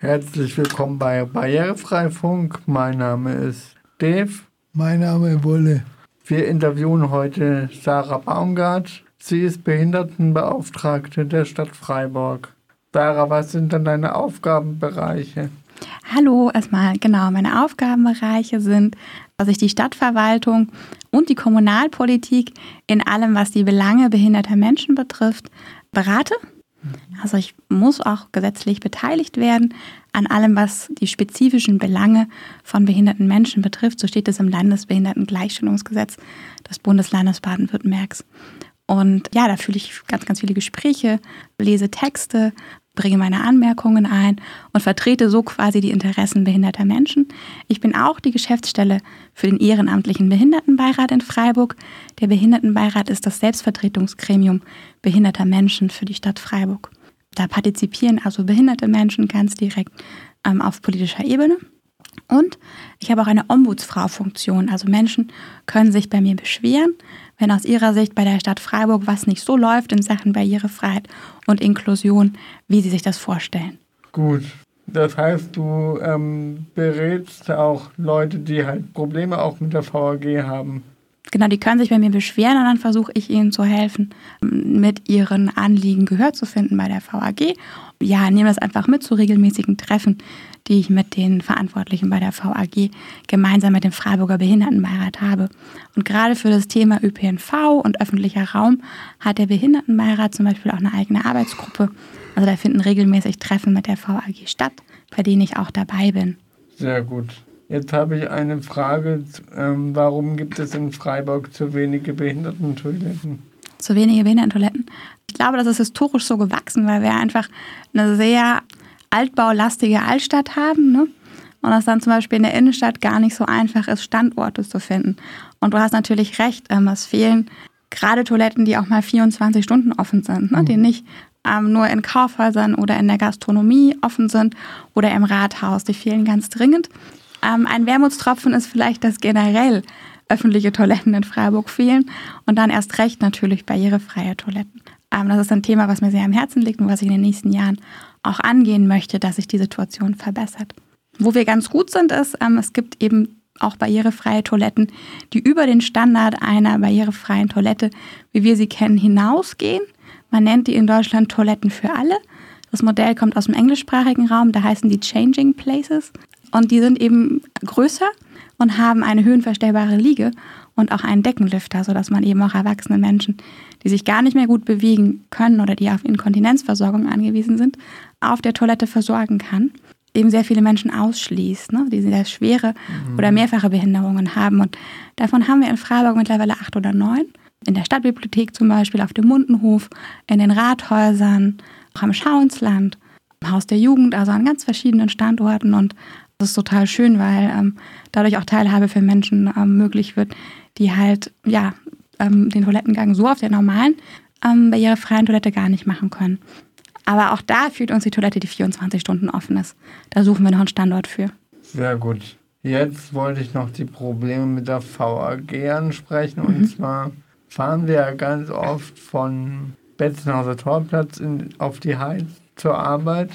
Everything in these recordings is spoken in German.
Herzlich willkommen bei Barrierefreifunk. Mein Name ist Dave. Mein Name ist Wolle. Wir interviewen heute Sarah Baumgart. Sie ist Behindertenbeauftragte der Stadt Freiburg. Sarah, was sind denn deine Aufgabenbereiche? Hallo, erstmal genau. Meine Aufgabenbereiche sind, dass ich die Stadtverwaltung und die Kommunalpolitik in allem, was die Belange behinderter Menschen betrifft, berate. Also ich muss auch gesetzlich beteiligt werden an allem, was die spezifischen Belange von behinderten Menschen betrifft. So steht es im Landesbehindertengleichstellungsgesetz des Bundeslandes Baden-Württembergs. Und ja, da fühle ich ganz, ganz viele Gespräche, lese Texte, bringe meine Anmerkungen ein und vertrete so quasi die Interessen behinderter Menschen. Ich bin auch die Geschäftsstelle für den ehrenamtlichen Behindertenbeirat in Freiburg. Der Behindertenbeirat ist das Selbstvertretungsgremium behinderter Menschen für die Stadt Freiburg. Da partizipieren also behinderte Menschen ganz direkt ähm, auf politischer Ebene. Und ich habe auch eine Ombudsfrau-Funktion. Also Menschen können sich bei mir beschweren, wenn aus ihrer Sicht bei der Stadt Freiburg was nicht so läuft in Sachen Barrierefreiheit und Inklusion, wie sie sich das vorstellen. Gut. Das heißt, du ähm, berätst auch Leute, die halt Probleme auch mit der VAG haben. Genau, die können sich bei mir beschweren und dann versuche ich ihnen zu helfen, mit ihren Anliegen Gehör zu finden bei der VAG. Ja, nehme das einfach mit zu regelmäßigen Treffen, die ich mit den Verantwortlichen bei der VAG gemeinsam mit dem Freiburger Behindertenbeirat habe. Und gerade für das Thema ÖPNV und öffentlicher Raum hat der Behindertenbeirat zum Beispiel auch eine eigene Arbeitsgruppe. Also da finden regelmäßig Treffen mit der VAG statt, bei denen ich auch dabei bin. Sehr gut. Jetzt habe ich eine Frage. Ähm, warum gibt es in Freiburg zu wenige Behindertentoiletten? Zu wenige Behindertentoiletten? Ich glaube, das ist historisch so gewachsen, weil wir einfach eine sehr altbaulastige Altstadt haben. Ne? Und das dann zum Beispiel in der Innenstadt gar nicht so einfach ist, Standorte zu finden. Und du hast natürlich recht, ähm, es fehlen gerade Toiletten, die auch mal 24 Stunden offen sind, ne? die mhm. nicht ähm, nur in Kaufhäusern oder in der Gastronomie offen sind oder im Rathaus. Die fehlen ganz dringend. Ähm, ein Wermutstropfen ist vielleicht, dass generell öffentliche Toiletten in Freiburg fehlen und dann erst recht natürlich barrierefreie Toiletten. Ähm, das ist ein Thema, was mir sehr am Herzen liegt und was ich in den nächsten Jahren auch angehen möchte, dass sich die Situation verbessert. Wo wir ganz gut sind, ist, ähm, es gibt eben auch barrierefreie Toiletten, die über den Standard einer barrierefreien Toilette, wie wir sie kennen, hinausgehen. Man nennt die in Deutschland Toiletten für alle. Das Modell kommt aus dem englischsprachigen Raum, da heißen die Changing Places. Und die sind eben größer und haben eine höhenverstellbare Liege und auch einen Deckenlüfter, sodass man eben auch erwachsene Menschen, die sich gar nicht mehr gut bewegen können oder die auf Inkontinenzversorgung angewiesen sind, auf der Toilette versorgen kann. Eben sehr viele Menschen ausschließt, ne, die sehr schwere mhm. oder mehrfache Behinderungen haben. Und davon haben wir in Freiburg mittlerweile acht oder neun. In der Stadtbibliothek zum Beispiel, auf dem Mundenhof, in den Rathäusern, auch am Schauensland, im Haus der Jugend, also an ganz verschiedenen Standorten. Und das ist total schön, weil ähm, dadurch auch Teilhabe für Menschen ähm, möglich wird, die halt ja ähm, den Toilettengang so auf der normalen ähm, barrierefreien Toilette gar nicht machen können. Aber auch da führt uns die Toilette, die 24 Stunden offen ist. Da suchen wir noch einen Standort für. Sehr gut. Jetzt wollte ich noch die Probleme mit der VAG ansprechen. Mhm. Und zwar fahren wir ja ganz oft von Betzenhauser Torplatz in, auf die Heiz zur Arbeit.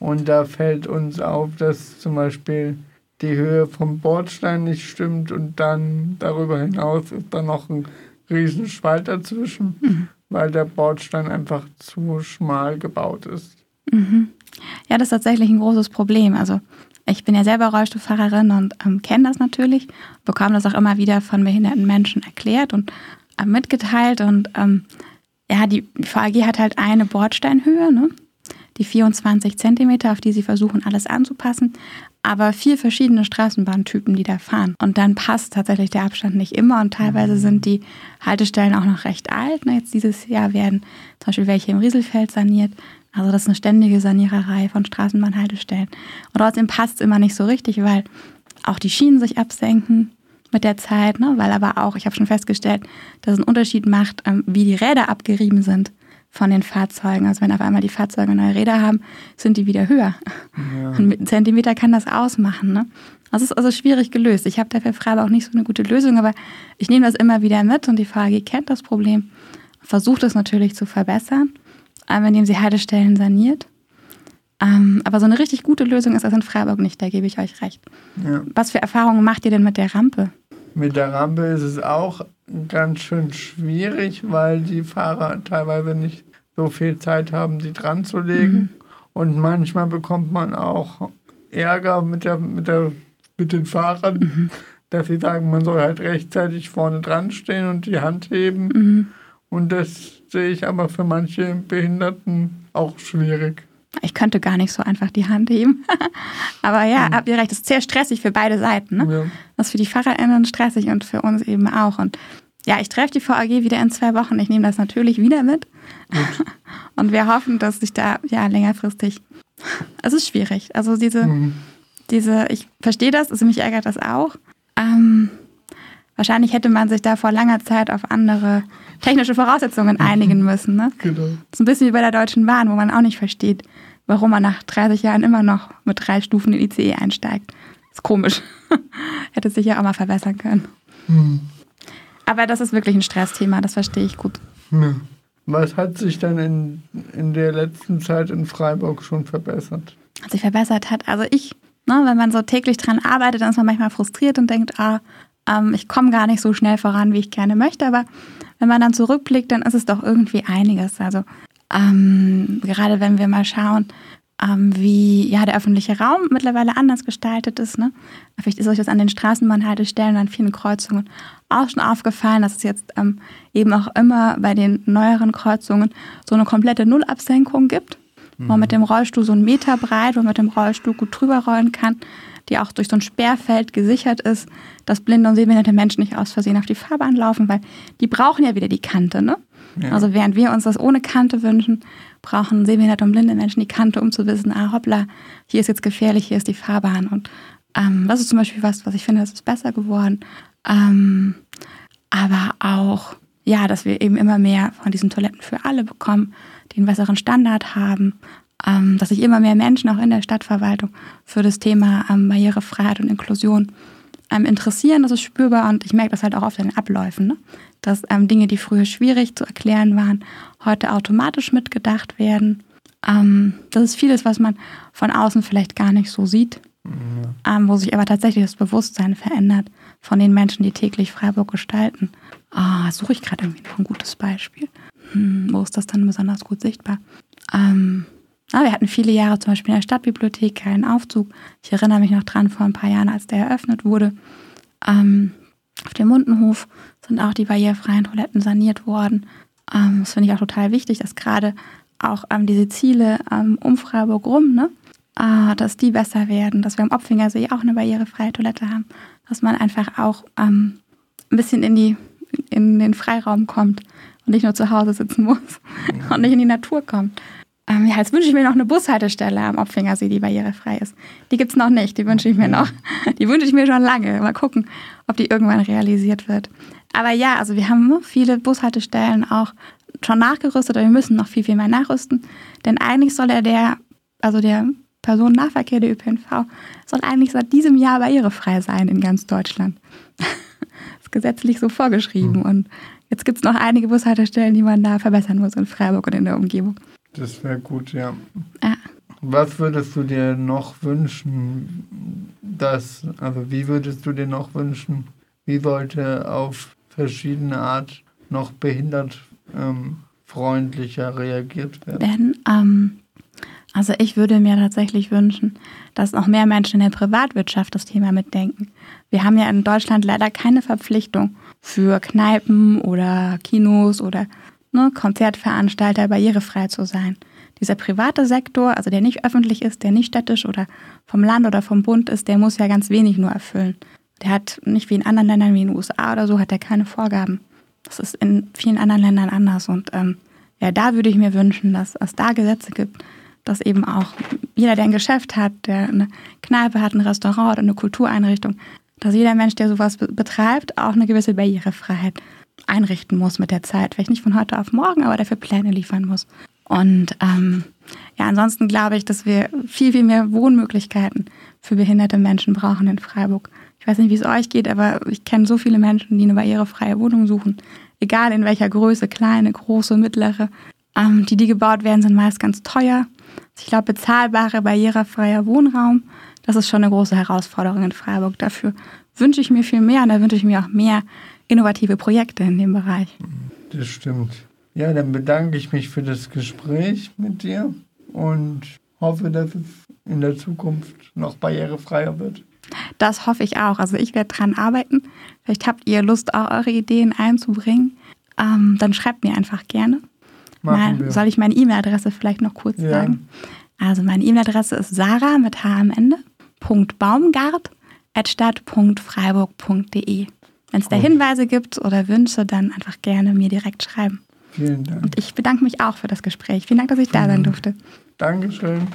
Und da fällt uns auf, dass zum Beispiel die Höhe vom Bordstein nicht stimmt und dann darüber hinaus ist da noch ein Riesenspalt dazwischen, mhm. weil der Bordstein einfach zu schmal gebaut ist. Mhm. Ja, das ist tatsächlich ein großes Problem. Also ich bin ja selber Rollstuhlfahrerin und ähm, kenne das natürlich, bekomme das auch immer wieder von behinderten Menschen erklärt und äh, mitgeteilt. Und ähm, ja, die VAG hat halt eine Bordsteinhöhe, ne? Die 24 Zentimeter, auf die sie versuchen, alles anzupassen, aber vier verschiedene Straßenbahntypen, die da fahren. Und dann passt tatsächlich der Abstand nicht immer und teilweise mhm. sind die Haltestellen auch noch recht alt. Jetzt dieses Jahr werden zum Beispiel welche im Rieselfeld saniert. Also das ist eine ständige Saniererei von Straßenbahnhaltestellen. Und trotzdem passt es immer nicht so richtig, weil auch die Schienen sich absenken mit der Zeit, ne? weil aber auch, ich habe schon festgestellt, dass es einen Unterschied macht, ähm, wie die Räder abgerieben sind von den Fahrzeugen. Also wenn auf einmal die Fahrzeuge neue Räder haben, sind die wieder höher. Ja. Und mit einem Zentimeter kann das ausmachen. Ne? Das ist also schwierig gelöst. Ich habe dafür Freiburg auch nicht so eine gute Lösung, aber ich nehme das immer wieder mit und die VAG kennt das Problem, versucht es natürlich zu verbessern, indem sie Haltestellen saniert. Ähm, aber so eine richtig gute Lösung ist das in Freiburg nicht, da gebe ich euch recht. Ja. Was für Erfahrungen macht ihr denn mit der Rampe? Mit der Rampe ist es auch ganz schön schwierig, weil die Fahrer teilweise nicht so viel Zeit haben, sie dran zu legen. Mhm. Und manchmal bekommt man auch Ärger mit, der, mit, der, mit den Fahrern, mhm. dass sie sagen, man soll halt rechtzeitig vorne dran stehen und die Hand heben. Mhm. Und das sehe ich aber für manche Behinderten auch schwierig. Ich könnte gar nicht so einfach die Hand heben. aber ja, mhm. habt ihr recht, das ist sehr stressig für beide Seiten. Ne? Ja. Das ist für die FahrerInnen stressig und für uns eben auch. Und ja, ich treffe die VAG wieder in zwei Wochen. Ich nehme das natürlich wieder mit. und wir hoffen, dass sich da ja längerfristig. Es ist schwierig. Also diese, mhm. diese, ich verstehe das, also mich ärgert das auch. Ähm, wahrscheinlich hätte man sich da vor langer Zeit auf andere technische Voraussetzungen einigen müssen. Ne? Genau. Das ist ein bisschen wie bei der Deutschen Bahn, wo man auch nicht versteht, warum man nach 30 Jahren immer noch mit drei Stufen in ICE einsteigt. Ist komisch. hätte sich ja auch mal verbessern können. Mhm. Aber das ist wirklich ein Stressthema, das verstehe ich gut. Ja. Was hat sich denn in, in der letzten Zeit in Freiburg schon verbessert? Was sich verbessert hat, also ich, ne, wenn man so täglich dran arbeitet, dann ist man manchmal frustriert und denkt, ah, ähm, ich komme gar nicht so schnell voran, wie ich gerne möchte. Aber wenn man dann zurückblickt, dann ist es doch irgendwie einiges. Also ähm, gerade wenn wir mal schauen, ähm, wie ja, der öffentliche Raum mittlerweile anders gestaltet ist. Ne? Vielleicht ist euch das an den Straßenbahnhaltestellen und an vielen Kreuzungen auch schon aufgefallen, dass es jetzt ähm, eben auch immer bei den neueren Kreuzungen so eine komplette Nullabsenkung gibt, mhm. wo man mit dem Rollstuhl so einen Meter breit, wo man mit dem Rollstuhl gut drüber rollen kann, die auch durch so ein Sperrfeld gesichert ist, dass blinde und sehbehinderte Menschen nicht aus Versehen auf die Fahrbahn laufen, weil die brauchen ja wieder die Kante. Ne? Also während wir uns das ohne Kante wünschen, brauchen sehbehinderte und blinde Menschen die Kante, um zu wissen, ah hoppla, hier ist jetzt gefährlich, hier ist die Fahrbahn. Und ähm, das ist zum Beispiel was, was ich finde, das ist besser geworden. Ähm, aber auch, ja, dass wir eben immer mehr von diesen Toiletten für alle bekommen, die einen besseren Standard haben, ähm, dass sich immer mehr Menschen auch in der Stadtverwaltung für das Thema ähm, Barrierefreiheit und Inklusion ähm, interessieren. Das ist spürbar und ich merke das halt auch auf den Abläufen, ne? dass ähm, Dinge, die früher schwierig zu erklären waren, heute automatisch mitgedacht werden. Ähm, das ist vieles, was man von außen vielleicht gar nicht so sieht, mhm. wo sich aber tatsächlich das Bewusstsein verändert von den Menschen, die täglich Freiburg gestalten. Ah, suche ich gerade irgendwie noch ein gutes Beispiel. Hm, wo ist das dann besonders gut sichtbar? Ähm, na, wir hatten viele Jahre zum Beispiel in der Stadtbibliothek keinen Aufzug. Ich erinnere mich noch dran, vor ein paar Jahren, als der eröffnet wurde. Ähm, auf dem Mundenhof sind auch die barrierefreien Toiletten saniert worden. Ähm, das finde ich auch total wichtig, dass gerade auch ähm, diese Ziele ähm, um Freiburg rum, ne, äh, dass die besser werden, dass wir am Opfingersee auch eine barrierefreie Toilette haben, dass man einfach auch ähm, ein bisschen in, die, in den Freiraum kommt und nicht nur zu Hause sitzen muss und nicht in die Natur kommt. Ähm, ja, jetzt wünsche ich mir noch eine Bushaltestelle am Opfingersee, die barrierefrei ist. Die gibt es noch nicht, die wünsche ich mir noch. Die wünsche ich mir schon lange. Mal gucken, ob die irgendwann realisiert wird. Aber ja, also wir haben viele Bushaltestellen auch schon nachgerüstet, aber wir müssen noch viel, viel mehr nachrüsten. Denn eigentlich soll er der, also der Personennahverkehr, der ÖPNV, soll eigentlich seit diesem Jahr barrierefrei sein in ganz Deutschland. das ist gesetzlich so vorgeschrieben. Mhm. Und jetzt gibt es noch einige Bushaltestellen, die man da verbessern muss in Freiburg und in der Umgebung. Das wäre gut, ja. ja. Was würdest du dir noch wünschen, dass, also wie würdest du dir noch wünschen, wie sollte auf verschiedene Art noch behindert ähm, freundlicher reagiert werden? werden ähm, also ich würde mir tatsächlich wünschen, dass noch mehr Menschen in der Privatwirtschaft das Thema mitdenken. Wir haben ja in Deutschland leider keine Verpflichtung für Kneipen oder Kinos oder ne, Konzertveranstalter barrierefrei zu sein. Dieser private Sektor, also der nicht öffentlich ist, der nicht städtisch oder vom Land oder vom Bund ist, der muss ja ganz wenig nur erfüllen. Der hat nicht wie in anderen Ländern wie in den USA oder so, hat er keine Vorgaben. Das ist in vielen anderen Ländern anders. Und ähm, ja, da würde ich mir wünschen, dass es da Gesetze gibt, dass eben auch jeder, der ein Geschäft hat, der eine Kneipe hat, ein Restaurant oder eine Kultureinrichtung, dass jeder Mensch, der sowas betreibt, auch eine gewisse Barrierefreiheit einrichten muss mit der Zeit. Vielleicht nicht von heute auf morgen, aber dafür Pläne liefern muss. Und ähm, ja, ansonsten glaube ich, dass wir viel, viel mehr Wohnmöglichkeiten für behinderte Menschen brauchen in Freiburg. Ich weiß nicht, wie es euch geht, aber ich kenne so viele Menschen, die eine barrierefreie Wohnung suchen. Egal in welcher Größe, kleine, große, mittlere. Ähm, die, die gebaut werden, sind meist ganz teuer. Ich glaube, bezahlbarer, barrierefreier Wohnraum, das ist schon eine große Herausforderung in Freiburg. Dafür wünsche ich mir viel mehr und da wünsche ich mir auch mehr innovative Projekte in dem Bereich. Das stimmt. Ja, dann bedanke ich mich für das Gespräch mit dir und hoffe, dass es in der Zukunft noch barrierefreier wird. Das hoffe ich auch. Also ich werde dran arbeiten. Vielleicht habt ihr Lust, auch eure Ideen einzubringen. Ähm, dann schreibt mir einfach gerne. Mal, soll ich meine E-Mail-Adresse vielleicht noch kurz ja. sagen? Also meine E-Mail-Adresse ist sarah mit H am Ende, Baumgart stadt.freiburg.de. Wenn es da Hinweise gibt oder Wünsche, dann einfach gerne mir direkt schreiben. Vielen Dank. Und ich bedanke mich auch für das Gespräch. Vielen Dank, dass ich da sein durfte. Dankeschön.